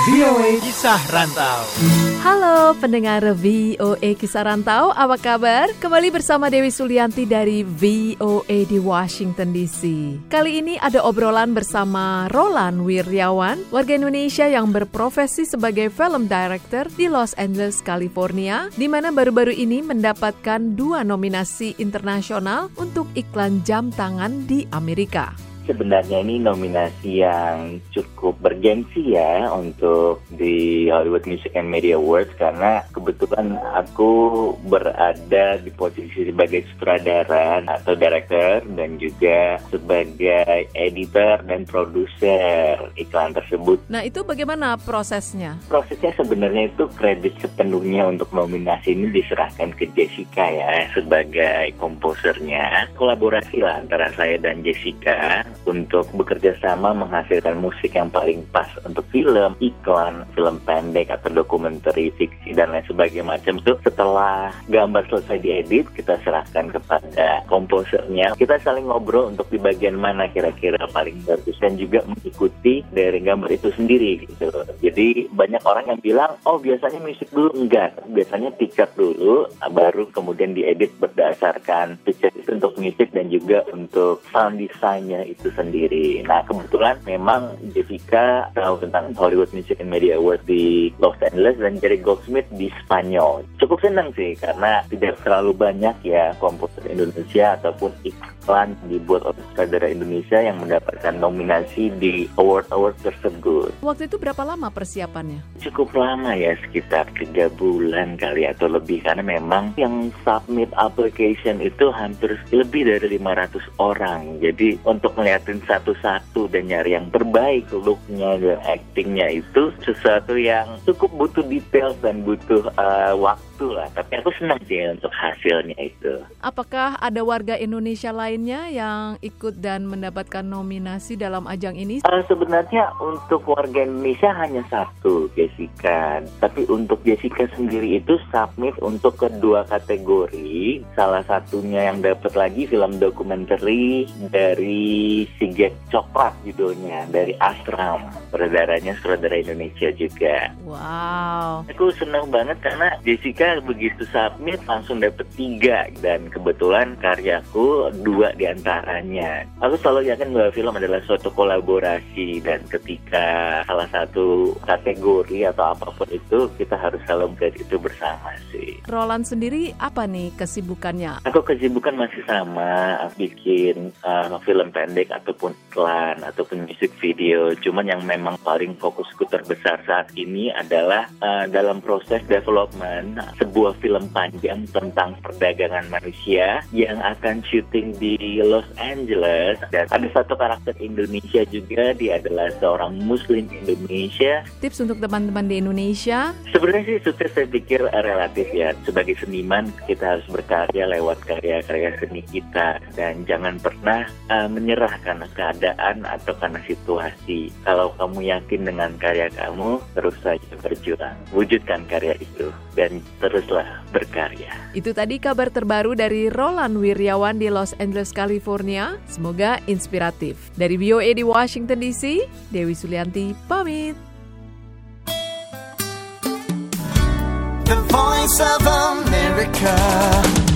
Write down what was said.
VOA Kisah Rantau. Halo pendengar VOA Kisah Rantau, apa kabar? Kembali bersama Dewi Sulianti dari VOA di Washington DC. Kali ini ada obrolan bersama Roland Wiryawan, warga Indonesia yang berprofesi sebagai film director di Los Angeles, California, di mana baru-baru ini mendapatkan dua nominasi internasional untuk iklan jam tangan di Amerika sebenarnya ini nominasi yang cukup bergengsi ya untuk di Hollywood Music and Media Awards karena kebetulan aku berada di posisi sebagai sutradara atau director dan juga sebagai editor dan produser iklan tersebut. Nah itu bagaimana prosesnya? Prosesnya sebenarnya itu kredit sepenuhnya untuk nominasi ini diserahkan ke Jessica ya sebagai komposernya. Kolaborasi lah antara saya dan Jessica untuk bekerja sama menghasilkan musik yang paling pas untuk film, iklan, film pendek atau dokumenter, fiksi dan lain sebagainya macam itu. Setelah gambar selesai diedit kita serahkan kepada komposernya. Kita saling ngobrol untuk di bagian mana kira-kira paling bagus dan juga mengikuti dari gambar itu sendiri gitu. Jadi banyak orang yang bilang oh biasanya musik dulu. Enggak. Biasanya picture dulu baru kemudian diedit berdasarkan picture untuk musik dan juga untuk sound desainnya itu sendiri. Nah kebetulan memang Jessica tahu tentang Hollywood Music and Media Awards di Los Angeles dan Jerry Goldsmith di Spanyol. Cukup senang sih karena tidak terlalu banyak ya komposer Indonesia ataupun iklan dibuat oleh sutradara Indonesia yang mendapatkan nominasi di award-award tersebut. Waktu itu berapa lama persiapannya? Cukup lama ya sekitar tiga bulan kali atau lebih karena memang yang submit application itu hampir lebih dari 500 orang. Jadi untuk ngeliatin satu-satu dan nyari yang terbaik looknya dan actingnya itu sesuatu yang cukup butuh detail dan butuh uh, waktu lah. Tapi aku senang sih untuk hasilnya itu. Apakah ada warga Indonesia lainnya yang ikut dan mendapatkan nominasi dalam ajang ini? Uh, sebenarnya untuk warga Indonesia hanya satu, Jessica. Tapi untuk Jessica sendiri itu submit untuk kedua kategori. Salah satunya yang dapat lagi film dokumenter dari Sigek Coklat judulnya dari Astram. Saudaranya saudara Indonesia juga. Wow. Aku senang banget karena Jessica begitu submit langsung dapet tiga dan kebetulan karyaku dua di antaranya. Aku selalu yakin bahwa film adalah suatu kolaborasi dan ketika salah satu kategori atau apa pun itu kita harus celebrate itu bersama sih. Roland sendiri apa nih kesibukannya? Aku kesibukan masih sama, bikin uh, film pendek ataupun iklan ataupun musik video. Cuman yang memang paling fokusku terbesar saat ini adalah uh, dalam proses development sebuah film panjang tentang perdagangan manusia yang akan syuting di Los Angeles dan ada satu karakter Indonesia juga dia adalah seorang Muslim Indonesia. Tips untuk teman-teman di Indonesia? Sebenarnya sih sukses saya pikir relatif ya. Sebagai seniman kita harus berkarya lewat karya-karya seni kita dan jangan pernah uh, menyerah karena keadaan atau karena situasi. Kalau kamu yakin dengan karya kamu, terus saja berjuang. Wujudkan karya itu dan teruslah berkarya. Itu tadi kabar terbaru dari Roland Wiryawan di Los Angeles, California. Semoga inspiratif. Dari VOA di Washington DC, Dewi Sulianti pamit. The Voice of America.